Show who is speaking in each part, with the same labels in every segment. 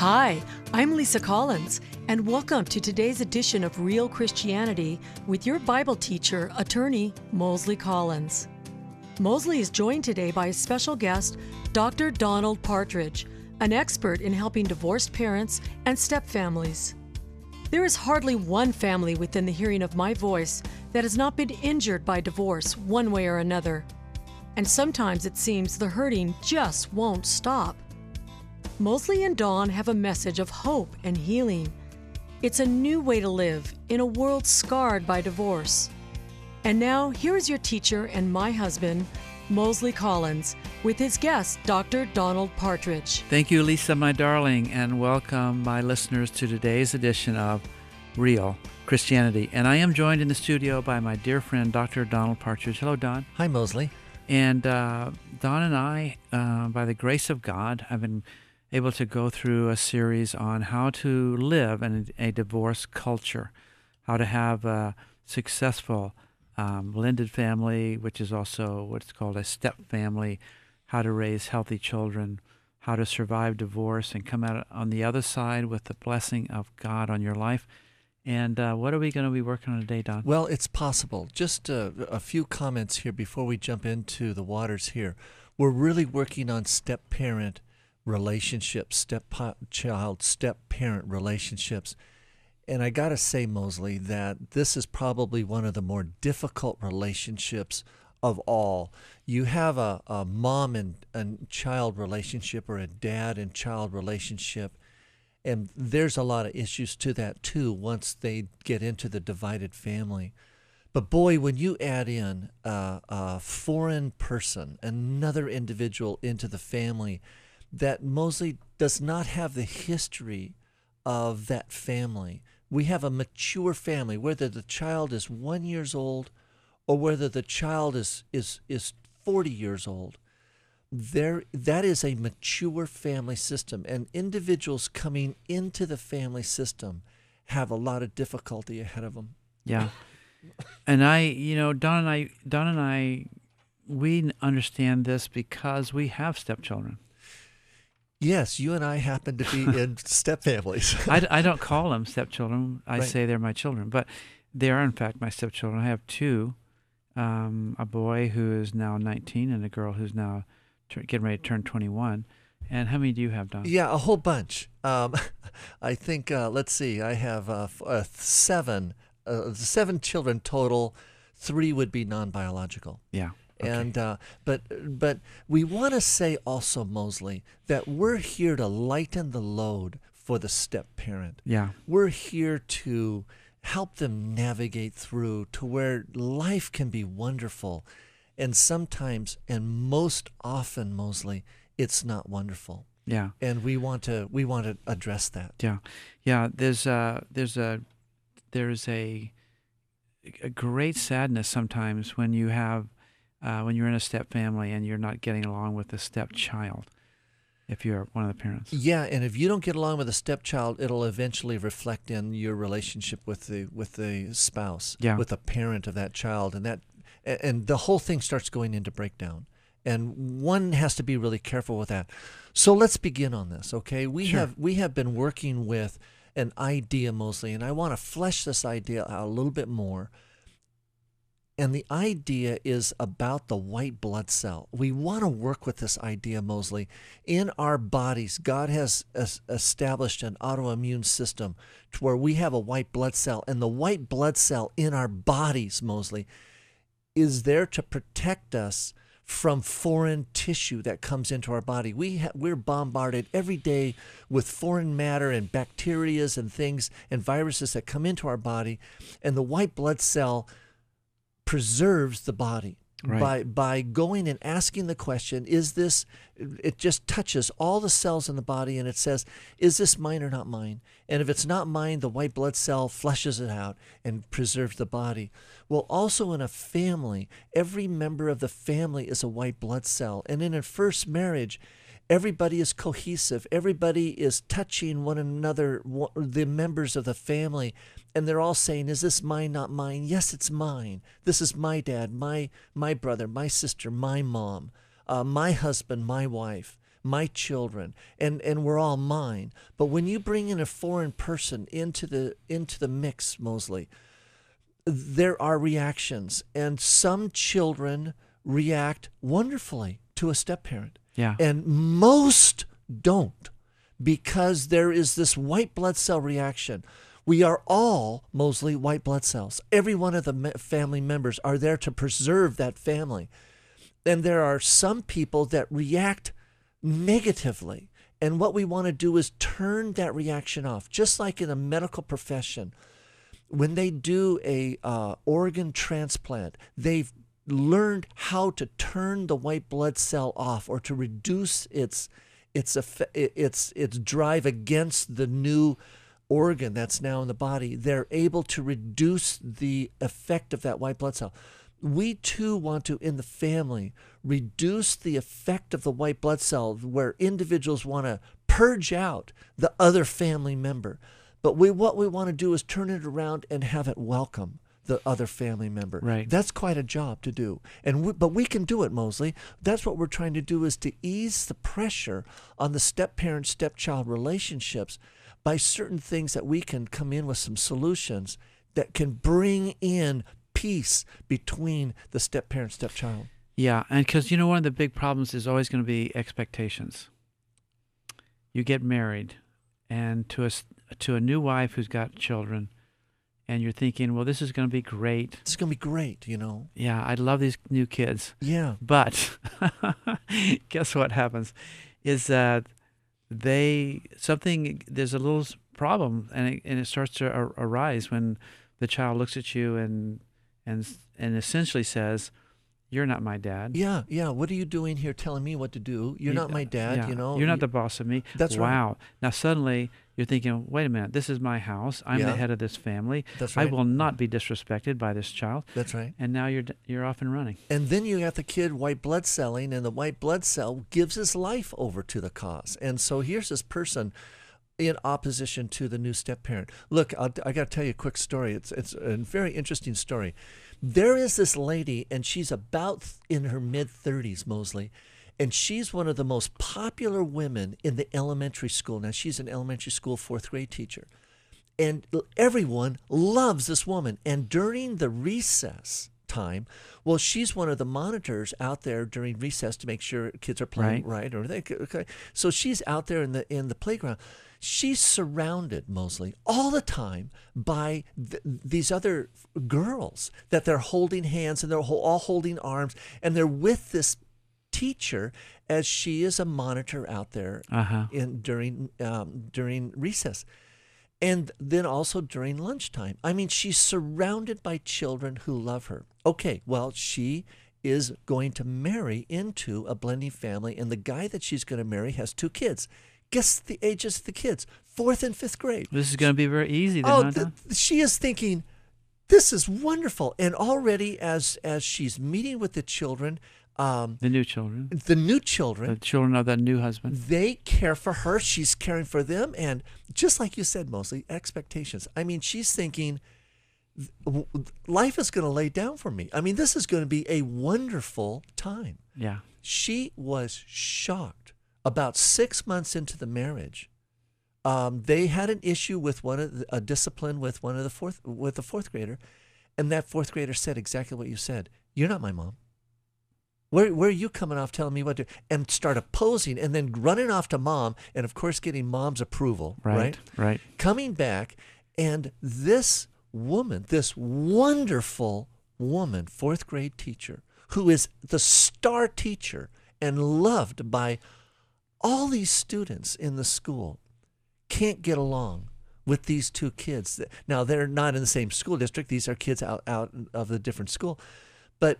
Speaker 1: Hi, I'm Lisa Collins, and welcome to today's edition of Real Christianity with your Bible teacher, attorney Moseley Collins. Moseley is joined today by a special guest, Dr. Donald Partridge, an expert in helping divorced parents and stepfamilies. There is hardly one family within the hearing of my voice that has not been injured by divorce one way or another. And sometimes it seems the hurting just won't stop. Moseley and Don have a message of hope and healing. It's a new way to live in a world scarred by divorce. And now, here is your teacher and my husband, Moseley Collins, with his guest, Dr. Donald Partridge.
Speaker 2: Thank you, Lisa, my darling, and welcome my listeners to today's edition of Real Christianity. And I am joined in the studio by my dear friend, Dr. Donald Partridge. Hello, Don.
Speaker 3: Hi, Moseley.
Speaker 2: And uh, Don and I, uh, by the grace of God, have been able to go through a series on how to live in a divorce culture, how to have a successful um, blended family, which is also what's called a step family, how to raise healthy children, how to survive divorce and come out on the other side with the blessing of God on your life. And uh, what are we going to be working on today, Don?
Speaker 3: Well, it's possible. Just uh, a few comments here before we jump into the waters here. We're really working on step parent relationships, step child, step parent relationships. And I got to say, Moseley, that this is probably one of the more difficult relationships of all. You have a, a mom and, and child relationship or a dad and child relationship. And there's a lot of issues to that too once they get into the divided family. But boy, when you add in uh, a foreign person, another individual into the family, that Moseley does not have the history of that family. We have a mature family, whether the child is one years old or whether the child is is is 40 years old. There that is a mature family system and individuals coming into the family system have a lot of difficulty ahead of them.
Speaker 2: Yeah. and I, you know, Don and I Don and I we understand this because we have stepchildren.
Speaker 3: Yes, you and I happen to be in step families.
Speaker 2: I, I don't call them stepchildren. I right. say they're my children, but they are in fact my stepchildren. I have two, um, a boy who is now 19 and a girl who's now t- getting ready to turn 21. And how many do you have, Don?
Speaker 3: Yeah, a whole bunch. Um, I think. Uh, let's see. I have uh, uh, seven, uh, seven children total. Three would be non-biological.
Speaker 2: Yeah.
Speaker 3: Okay. And uh, but but we want to say also, Moseley, that we're here to lighten the load for the step parent.
Speaker 2: Yeah,
Speaker 3: we're here to help them navigate through to where life can be wonderful, and sometimes and most often, Moseley, it's not wonderful.
Speaker 2: Yeah,
Speaker 3: and we want to we want to address that.
Speaker 2: Yeah, yeah. There's a there's a there's a a great sadness sometimes when you have uh, when you're in a step family and you're not getting along with the stepchild if you're one of the parents.
Speaker 3: Yeah, and if you don't get along with a stepchild, it'll eventually reflect in your relationship with the with the spouse,
Speaker 2: yeah.
Speaker 3: with the parent of that child, and that and the whole thing starts going into breakdown. And one has to be really careful with that. So let's begin on this, okay? We
Speaker 2: sure.
Speaker 3: have we have been working with an idea Moseley, and I want to flesh this idea out a little bit more and the idea is about the white blood cell. We want to work with this idea, Moseley. In our bodies, God has established an autoimmune system to where we have a white blood cell. And the white blood cell in our bodies, Moseley, is there to protect us from foreign tissue that comes into our body. We ha- we're bombarded every day with foreign matter and bacterias and things and viruses that come into our body. And the white blood cell preserves the body
Speaker 2: right.
Speaker 3: by by going and asking the question is this it just touches all the cells in the body and it says is this mine or not mine? And if it's not mine the white blood cell flushes it out and preserves the body. Well also in a family every member of the family is a white blood cell. And in a first marriage everybody is cohesive. Everybody is touching one another the members of the family and they're all saying is this mine not mine yes it's mine this is my dad my my brother my sister my mom uh, my husband my wife my children, and, and we're all mine. But when you bring in a foreign person into the into the mix, Moseley, there are reactions, and some children react wonderfully to a step parent,
Speaker 2: Yeah.
Speaker 3: and most don't because there is this white blood cell reaction. We are all mostly white blood cells. Every one of the family members are there to preserve that family. And there are some people that react negatively. And what we want to do is turn that reaction off, just like in a medical profession when they do a uh, organ transplant, they've learned how to turn the white blood cell off or to reduce its its its its drive against the new organ that's now in the body. They're able to reduce the effect of that white blood cell. We too want to, in the family, reduce the effect of the white blood cell where individuals want to purge out the other family member. But we what we want to do is turn it around and have it welcome the other family member.
Speaker 2: Right.
Speaker 3: That's quite a job to do. And we, but we can do it, Moseley. That's what we're trying to do is to ease the pressure on the step parent stepchild relationships by certain things that we can come in with some solutions that can bring in peace between the step parent stepchild.
Speaker 2: Yeah, and because you know one of the big problems is always going to be expectations. You get married, and to a to a new wife who's got children, and you're thinking, well, this is going to be great.
Speaker 3: It's going to be great, you know.
Speaker 2: Yeah, I love these new kids,
Speaker 3: Yeah.
Speaker 2: but guess what happens? Is that they something there's a little problem, and it, and it starts to ar- arise when the child looks at you and and and essentially says, "You're not my dad."
Speaker 3: Yeah, yeah. What are you doing here telling me what to do? You're
Speaker 2: You-
Speaker 3: not my dad,
Speaker 2: yeah,
Speaker 3: you know.
Speaker 2: You're not the boss of me.
Speaker 3: That's right.
Speaker 2: wow. Now suddenly you're thinking, wait a minute, this is my house. I'm
Speaker 3: Yeah.
Speaker 2: the head of this family.
Speaker 3: That's right.
Speaker 2: I will not be disrespected by this child.
Speaker 3: That's right.
Speaker 2: And now you're you're off and running.
Speaker 3: And then you got the kid white blood celling, and the white blood cell gives his life over to the cause. And so here's this person in opposition to the new step parent. Look, I'll, I got to tell you a quick story. It's it's a very interesting story. There is this lady, and she's about in her mid 30s, Moseley. And she's one of the most popular women in the elementary school. Now, she's an elementary school fourth grade teacher. And everyone loves this woman. And during the recess time, well, she's one of the monitors out there during recess to make sure kids are playing right, or they okay. So she's out there in the in the playground. She's surrounded mostly all the time by th- these other girls that they're holding hands and they're all holding arms and they're with this teacher as she is a monitor out there
Speaker 2: Uh huh.
Speaker 3: in during um, during recess. And then also during lunchtime. I mean she's surrounded by children who love her. Okay well she is going to marry into a blending family and the guy that she's going to marry has two kids. Guess the ages of the kids? Fourth and fifth grade.
Speaker 2: This is going to be very easy then,
Speaker 3: oh
Speaker 2: huh,
Speaker 3: th-
Speaker 2: Don?
Speaker 3: she is thinking this is wonderful. And already as as she's meeting with the children um,
Speaker 2: the new children,
Speaker 3: the new children
Speaker 2: the children of that new husband.
Speaker 3: they care for her. She's caring for them. And just like you said, Moseley expectations. I mean, she's thinking life is going to lay down for me. I mean, this is going to be a wonderful time.
Speaker 2: Yeah.
Speaker 3: She was shocked. About six months into the marriage, um, they had an issue with one of the, a discipline with one of the fourth with the fourth grader, and that fourth grader said exactly what you said. You're not my mom. Where, where are you coming off telling me what to and start opposing and then running off to mom and of course getting mom's approval
Speaker 2: Right.
Speaker 3: right,
Speaker 2: Right.
Speaker 3: coming back and this woman this wonderful woman fourth grade teacher who is the star teacher and loved by all these students in the school can't get along with these two kids now they're not in the same school district these are kids out out of the different school but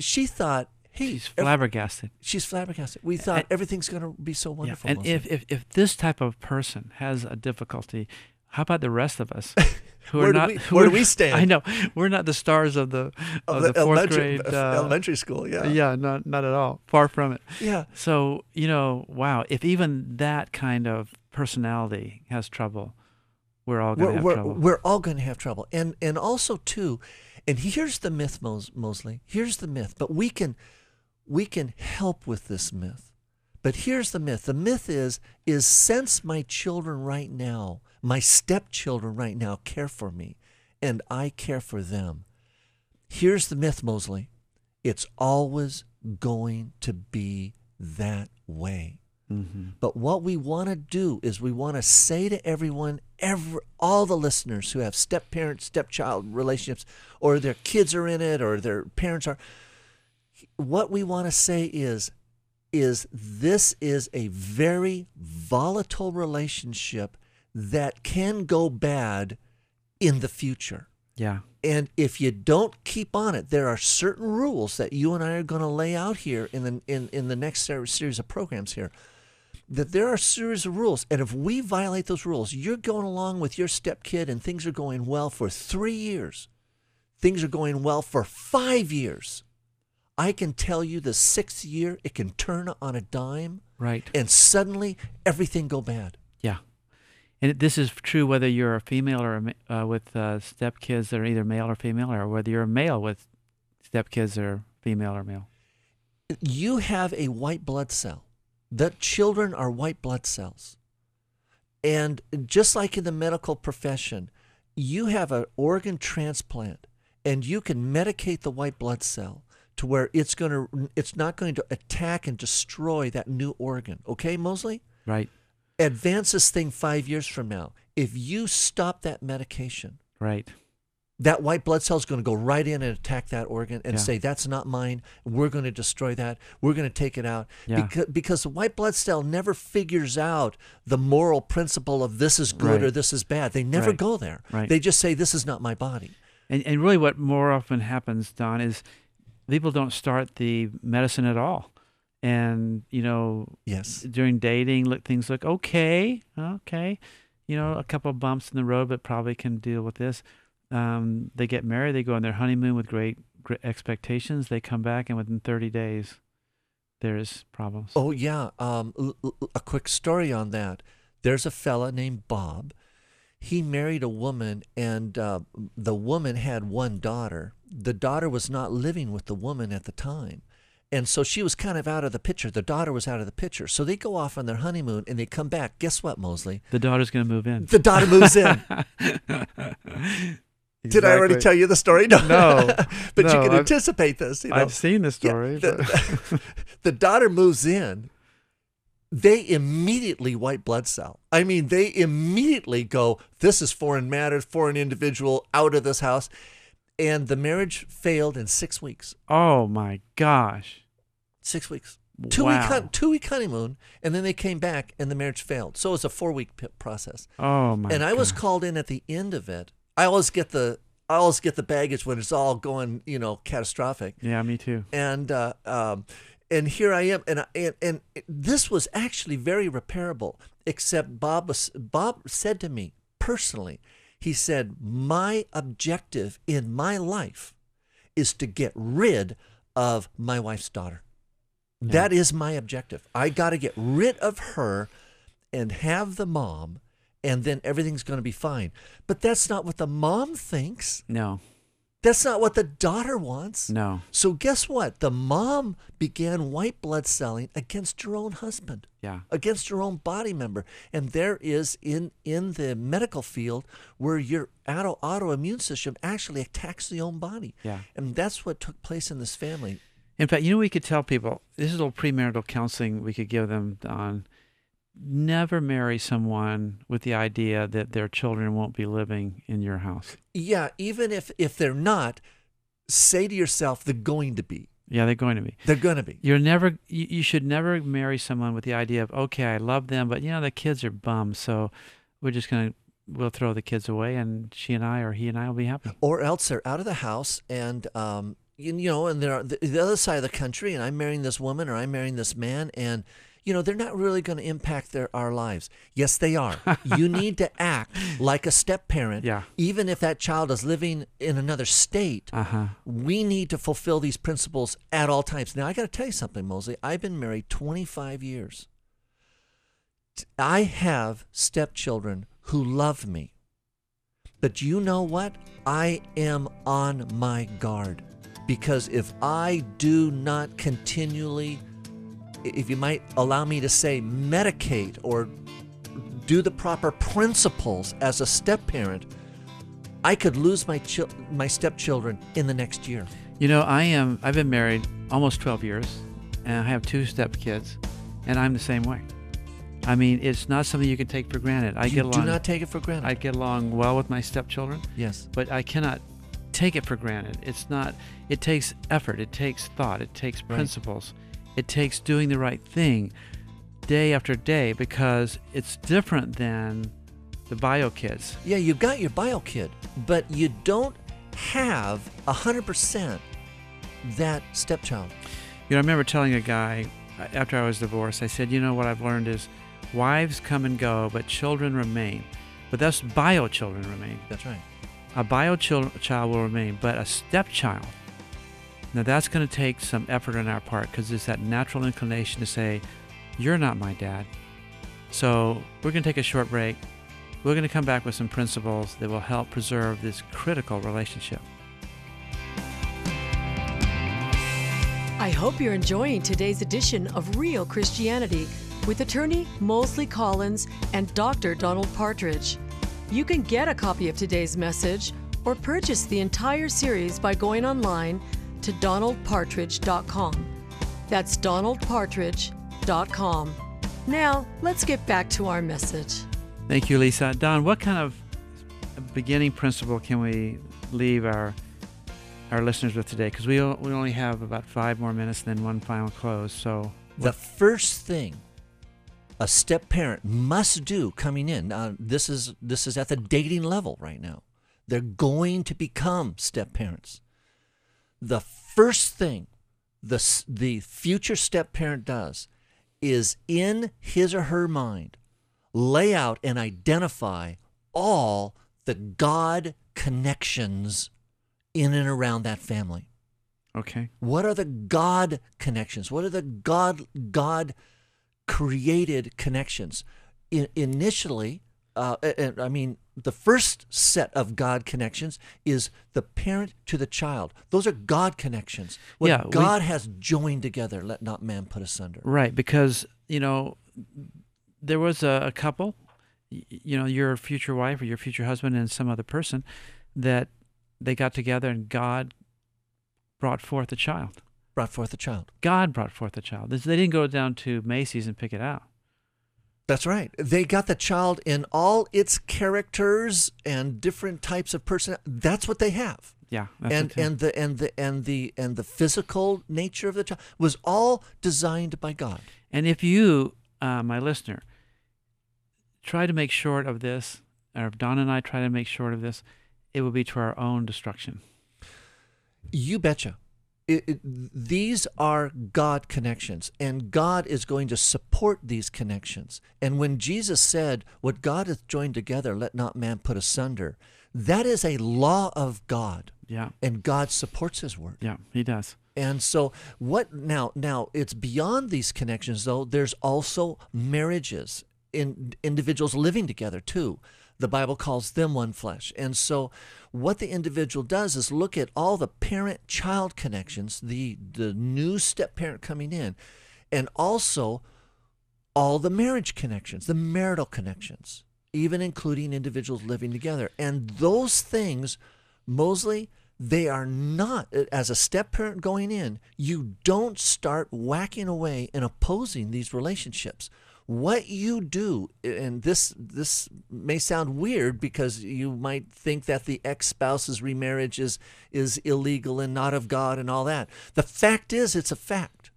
Speaker 3: she thought hey
Speaker 2: She's flabbergasted.
Speaker 3: she's flabbergasted we thought
Speaker 2: And-
Speaker 3: everything's going to be so
Speaker 2: Yeah.
Speaker 3: wonderful
Speaker 2: And if, if if this type of person has a difficulty, how about the rest of us? Who
Speaker 3: Where
Speaker 2: are
Speaker 3: do
Speaker 2: not?
Speaker 3: we-
Speaker 2: who
Speaker 3: where
Speaker 2: are-
Speaker 3: do we stand?
Speaker 2: I know we're not the stars of the of,
Speaker 3: Of
Speaker 2: the, fourth
Speaker 3: elementary,
Speaker 2: grade.
Speaker 3: uh,
Speaker 2: uh,
Speaker 3: elementary school yeah
Speaker 2: yeah, not not at all. Far from it.
Speaker 3: yeah
Speaker 2: So you know, wow. If even that kind of personality has trouble, we're all going to have
Speaker 3: we're,
Speaker 2: trouble.
Speaker 3: we're all going to have trouble and and also too and here's the myth Mos- Moseley here's the myth but we can we can help with this myth But here's the myth. The myth is is since my children right now, my stepchildren right now care for me and I care for them. Here's the myth, Moseley. It's always going to be that way.
Speaker 2: Mm-hmm.
Speaker 3: But what we want to do is we want to say to everyone, every, all the listeners who have step parent, stepchild relationships, or their kids are in it, or their parents are, what we want to say is, is this is a very volatile relationship that can go bad in the future.
Speaker 2: Yeah.
Speaker 3: And if you don't keep on it, there are certain rules that you and I are going to lay out here in the in, in the next series of programs here. That there are a series of rules, and if we violate those rules, you're going along with your stepkid, and things are going well for three years. Things are going well for five years. I can tell you, the sixth year, it can turn on a dime,
Speaker 2: Right.
Speaker 3: and suddenly everything go bad.
Speaker 2: Yeah. And this is true whether you're a female or a, uh, with uh, stepkids that are either male or female, or whether you're a male with stepkids that are female or male.
Speaker 3: you have a white blood cell. The children are white blood cells. And just like in the medical profession, you have an organ transplant and you can medicate the white blood cell to where it's going to it's not going to attack and destroy that new organ. Okay, Moseley?
Speaker 2: Right.
Speaker 3: Advance this thing 5 years from now. If you stop that medication,
Speaker 2: Right.
Speaker 3: that white blood cell is going to go right in and attack that organ and
Speaker 2: Yeah.
Speaker 3: say that's not mine we're going to destroy that we're going to take it out
Speaker 2: Yeah.
Speaker 3: because, because the white blood cell never figures out the moral principle of this is good or this is bad they never
Speaker 2: Right.
Speaker 3: go there
Speaker 2: Right.
Speaker 3: they just say this is not my body
Speaker 2: And, and really, what more often happens, Don, is people don't start the medicine at all. And, you know,
Speaker 3: yes
Speaker 2: during dating, look, things look okay, okay. You know, a couple of bumps in the road, but probably can deal with this. Um, they get married, they go on their honeymoon with great, great expectations. They come back, and within 30 days, there's problems.
Speaker 3: oh yeah um, l- l- a quick story on that there's a fella named bob he married a woman and uh, the woman had one daughter the daughter was not living with the woman at the time and so she was kind of out of the picture the daughter was out of the picture so they go off on their honeymoon and they come back guess what Moseley
Speaker 2: The daughter's going to move in.
Speaker 3: the daughter moves in did i already tell you the story no,
Speaker 2: No.
Speaker 3: but you can
Speaker 2: I've-
Speaker 3: anticipate this you know?
Speaker 2: I've seen the
Speaker 3: Yeah,
Speaker 2: story.
Speaker 3: the,
Speaker 2: but
Speaker 3: the daughter moves in. They immediately white blood cell. I mean, they immediately go, this is foreign matter, foreign individual, out of this house. And the marriage failed in six weeks.
Speaker 2: oh my gosh.
Speaker 3: Six weeks. Two
Speaker 2: wow.
Speaker 3: week two week honeymoon, and then they came back, and the marriage failed. So it was a four week process.
Speaker 2: Oh my.
Speaker 3: and I was called in at the end of it. I always get the I always get the baggage when it's all going, you know, catastrophic.
Speaker 2: Yeah, me too.
Speaker 3: and uh, um, and here I am, and, I- and and this was actually very repairable. Except Bob was Bob said to me personally, he said, "My objective in my life is to get rid of my wife's daughter. That is my objective. I got to get rid of her and have the mom." And then everything's going to be fine. But that's not what the mom thinks.
Speaker 2: No,
Speaker 3: That's not what the daughter wants.
Speaker 2: no.
Speaker 3: So guess what? The mom began white blood celling against her own husband,
Speaker 2: Yeah.
Speaker 3: against her own body member. And there is in in the medical field where your auto autoimmune system actually attacks the own body.
Speaker 2: Yeah.
Speaker 3: And that's what took place in this family.
Speaker 2: In fact, you know, we could tell people this is a little premarital counseling we could give them on never marry someone with the idea that their children won't be living in your house.
Speaker 3: Yeah, even if if they're not, say to yourself they're going to be.
Speaker 2: Yeah, they're going to be.
Speaker 3: They're going to be.
Speaker 2: You're never. You, you should never marry someone with the idea of okay, I love them, but you know the kids are bums, so we're just gonna we'll throw the kids away, and she and I or he and I will be happy.
Speaker 3: or else they're out of the house and um you, you know and they're the, the other side of the country and i'm marrying this woman or i'm marrying this man and you know they're not really going to impact their our lives yes they are you need to act like a step parent
Speaker 2: Yeah.
Speaker 3: even if that child is living in another state
Speaker 2: Uh huh.
Speaker 3: we need to fulfill these principles at all times. Now, I got to tell you something, Moseley. I've been married 25 years. I have stepchildren who love me. But you know what? I am on my guard because if I do not continually if you might allow me to say, medicate or do the proper principles as a step parent, I could lose my my stepchildren in the next year.
Speaker 2: You know, I am. I've been married almost 12 years, and I have two step kids, and I'm the same way. I mean, it's not something you can take for granted. I
Speaker 3: you
Speaker 2: get along.
Speaker 3: do not take it for granted.
Speaker 2: I get along well with my stepchildren,
Speaker 3: yes.
Speaker 2: but I cannot take it for granted. It's not. It takes effort. It takes thought. It takes
Speaker 3: Right.
Speaker 2: principles. It takes doing the right thing, day after day, because it's different than the bio kids.
Speaker 3: Yeah, you've got your bio kid, but you don't have a hundred percent that stepchild.
Speaker 2: You know, I remember telling a guy uh, after I was divorced, I said, you know what I've learned is wives come and go, but children remain. But thus bio children remain.
Speaker 3: That's right.
Speaker 2: A bio chil- child will remain, but a stepchild, now that's going to take some effort on our part because it's that natural inclination to say, you're not my dad. So we're going to take a short break. We're going to come back with some principles that will help preserve this critical relationship.
Speaker 1: I hope you're enjoying today's edition of Real Christianity with attorney Moseley Collins and Dr. Donald Partridge. You can get a copy of today's message or purchase the entire series by going online to donaldpartridge.com. That's donaldpartridge.com. Now, let's get back to our message.
Speaker 2: Thank you, Lisa. Don, what kind of beginning principle can we leave our our listeners with today? Because we o- we only have about five more minutes, and then one final close. So
Speaker 3: The first thing a step parent must do coming in. Uh, this is this is at the dating level right now. They're going to become step parents. The first thing the the future step parent does is in his or her mind lay out and identify all the God connections in and around that family.
Speaker 2: okay,
Speaker 3: What are the God connections? What are the God God created connections? Initially, uh, and I mean, the first set of God connections is the parent to the child. Those are God connections. What
Speaker 2: Yeah, we-
Speaker 3: God has joined together, let not man put asunder.
Speaker 2: right? Because you know there was a, a couple, you know, your future wife or your future husband and some other person that they got together and God brought forth a child.
Speaker 3: Brought forth a child.
Speaker 2: God brought forth a child. They didn't go down to Macy's and pick it out.
Speaker 3: That's right. They got the child in all its characters and different types of person. That's what they have.
Speaker 2: Yeah, that's
Speaker 3: and and the and the and the and the physical nature of the child was all designed by God.
Speaker 2: And if you, uh, my listener, try to make short of this, or if Don and I try to make short of this, it will be to our own destruction.
Speaker 3: You betcha. It, it, these are God connections, and God is going to support these connections. And when Jesus said, What God hath joined together, let not man put asunder, that is a law of God,
Speaker 2: Yeah,
Speaker 3: and God supports his word.
Speaker 2: yeah, he does.
Speaker 3: And so what now now it's beyond these connections though there's also marriages in individuals living together too. The Bible calls them one flesh. And so what the individual does is look at all the parent child connections, the the new step parent coming in and also all the marriage connections, the marital connections, even including individuals living together. And those things Moseley they are not as a step parent going in you don't start whacking away and opposing these relationships what you do and this this may sound weird because you might think that the ex-spouse's remarriage is is illegal and not of god and all that. The fact is it's a fact.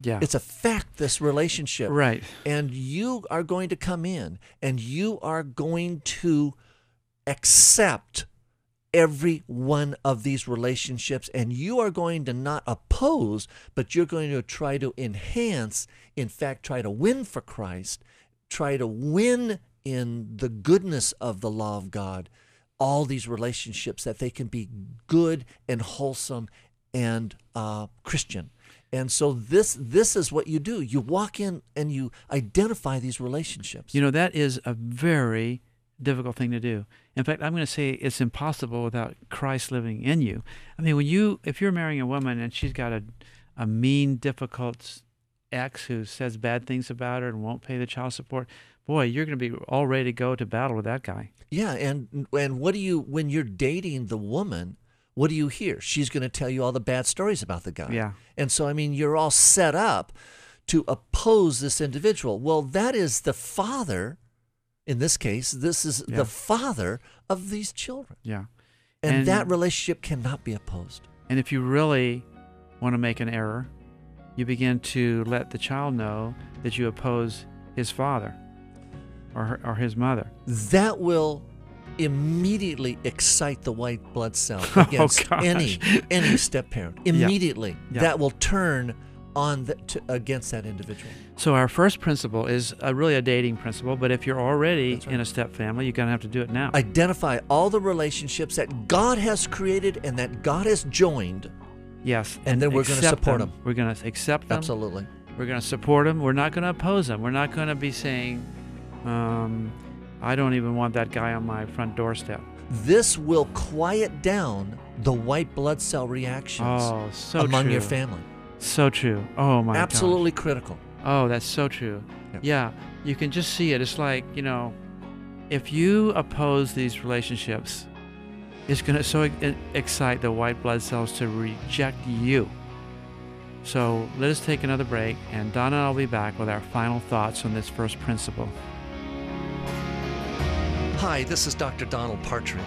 Speaker 2: Yeah,
Speaker 3: it's a fact this relationship.
Speaker 2: Right.
Speaker 3: and you are going to come in and you are going to accept every one of these relationships and you are going to not oppose but you're going to try to enhance in fact try to win for Christ try to win in the goodness of the law of God all these relationships that they can be good and wholesome and uh, Christian. And so this this is what you do. You walk in and you identify these relationships.
Speaker 2: You know, that is a very difficult thing to do. In fact, I'm going to say it's impossible without Christ living in you. I mean, when you, if you're marrying a woman and she's got a, a mean, difficult ex who says bad things about her and won't pay the child support, boy, you're going to be all ready to go to battle with that guy.
Speaker 3: Yeah, and and what do you when you're dating the woman? What do you hear? She's going to tell you all the bad stories about the guy.
Speaker 2: Yeah.
Speaker 3: And so I mean, you're all set up to oppose this individual. Well, that is the father. In this case, this is
Speaker 2: Yeah.
Speaker 3: the father of these children,
Speaker 2: Yeah.
Speaker 3: and,
Speaker 2: And-
Speaker 3: that relationship cannot be opposed.
Speaker 2: And if you really want to make an error, you begin to let the child know that you oppose his father or, her, or his mother.
Speaker 3: That will immediately excite the white blood cell
Speaker 2: Oh,
Speaker 3: against
Speaker 2: gosh.
Speaker 3: any any step parent. Immediately,
Speaker 2: Yeah.
Speaker 3: that will turn on the, to, against that individual.
Speaker 2: So our first principle is a, really a dating principle, but if you're already
Speaker 3: right.
Speaker 2: in a step family, you're going to have to do it now.
Speaker 3: Identify all the relationships that God has created and that God has joined.
Speaker 2: yes.
Speaker 3: and then we're gonna
Speaker 2: accept
Speaker 3: support
Speaker 2: them. We're going to accept them.
Speaker 3: Absolutely.
Speaker 2: We're going to support them. We're not going to oppose them. We're not going to be saying, um, I don't even want that guy on my front doorstep.
Speaker 3: This will quiet down the white blood cell reactions
Speaker 2: Oh, so
Speaker 3: among
Speaker 2: true.
Speaker 3: your family.
Speaker 2: So true. Oh my gosh.
Speaker 3: Absolutely critical.
Speaker 2: Oh, that's so true.
Speaker 3: Yep.
Speaker 2: Yeah, you can just see it. It's like, you know, if you oppose these relationships, it's going to so excite the white blood cells to reject you. So let us take another break, and Donna and I will be back with our final thoughts on this first principle.
Speaker 3: Hi, this is Dr. Donald Partridge.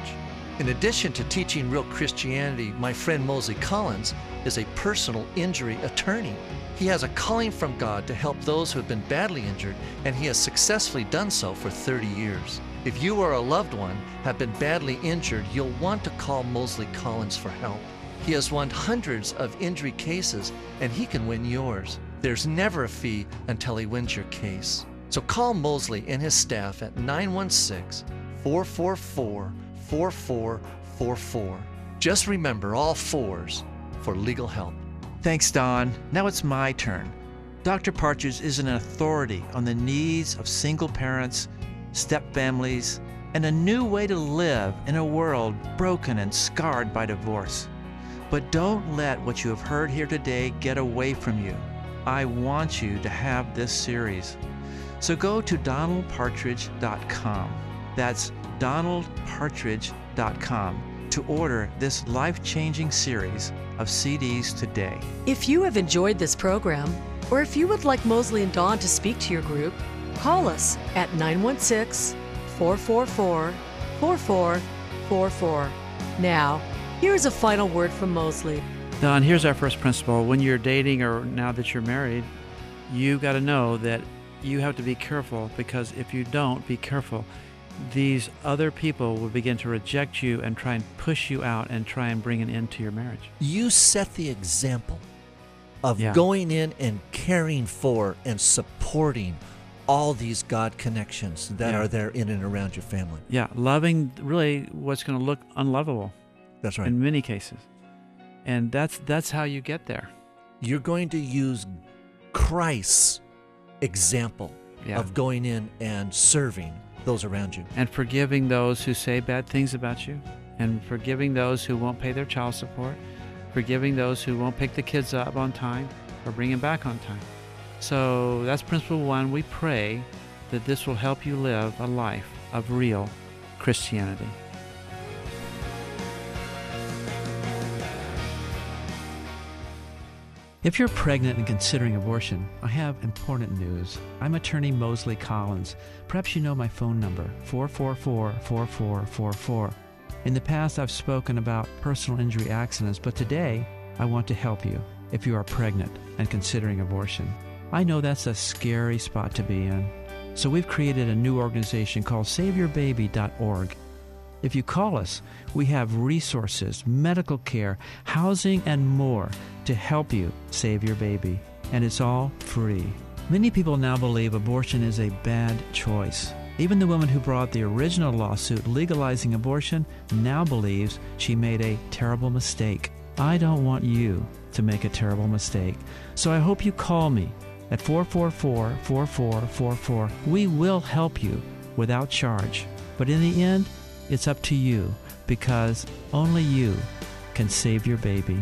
Speaker 3: In addition to teaching real Christianity, my friend Moseley Collins is a personal injury attorney. He has a calling from God to help those who have been badly injured, and he has successfully done so for 30 years. If you or a loved one have been badly injured, you'll want to call Moseley Collins for help. He has won hundreds of injury cases, and he can win yours. There's never a fee until he wins your case. So call Moseley and his staff at 916 444 4444. Just remember all fours for legal help.
Speaker 4: Thanks, Don. Now it's my turn. Dr. Partridge is an authority on the needs of single parents, step families, and a new way to live in a world broken and scarred by divorce. But don't let what you have heard here today get away from you. I want you to have this series. So go to donaldpartridge.com. That's donaldpartridge.com to order this life changing series of CDs today.
Speaker 1: If you have enjoyed this program, or if you would like Moseley and Don to speak to your group, call us at 916 444 4444. Now, here's a final word from Moseley.
Speaker 2: Don, here's our first principle. When you're dating or now that you're married, you got to know that you have to be careful because if you don't, be careful. These other people will begin to reject you and try and push you out and try and bring an end to your marriage.
Speaker 3: You set the example of
Speaker 2: Yeah.
Speaker 3: going in and caring for and supporting all these God connections that
Speaker 2: Yeah.
Speaker 3: are there in and around your family.
Speaker 2: Yeah, loving really what's going to look unlovable
Speaker 3: That's right.
Speaker 2: in many cases. And that's that's how you get there.
Speaker 3: You're going to use Christ's example
Speaker 2: Yeah.
Speaker 3: of going in and serving those around you.
Speaker 2: and forgiving those who say bad things about you, and forgiving those who won't pay their child support, forgiving those who won't pick the kids up on time or bring them back on time. So that's principle one. We pray that this will help you live a life of real Christianity.
Speaker 4: If you're pregnant and considering abortion, I have important news. I'm attorney Moseley Collins. Perhaps you know my phone number, 444 4444. In the past, I've spoken about personal injury accidents, but today I want to help you if you are pregnant and considering abortion. I know that's a scary spot to be in. So we've created a new organization called SaveYourBaby.org. If you call us, we have resources, medical care, housing, and more to help you save your baby. And it's all free. Many people now believe abortion is a bad choice. Even the woman who brought the original lawsuit legalizing abortion now believes she made a terrible mistake. I don't want you to make a terrible mistake. So I hope you call me at 444 4444. We will help you without charge. But in the end, it's up to you because only you can save your baby.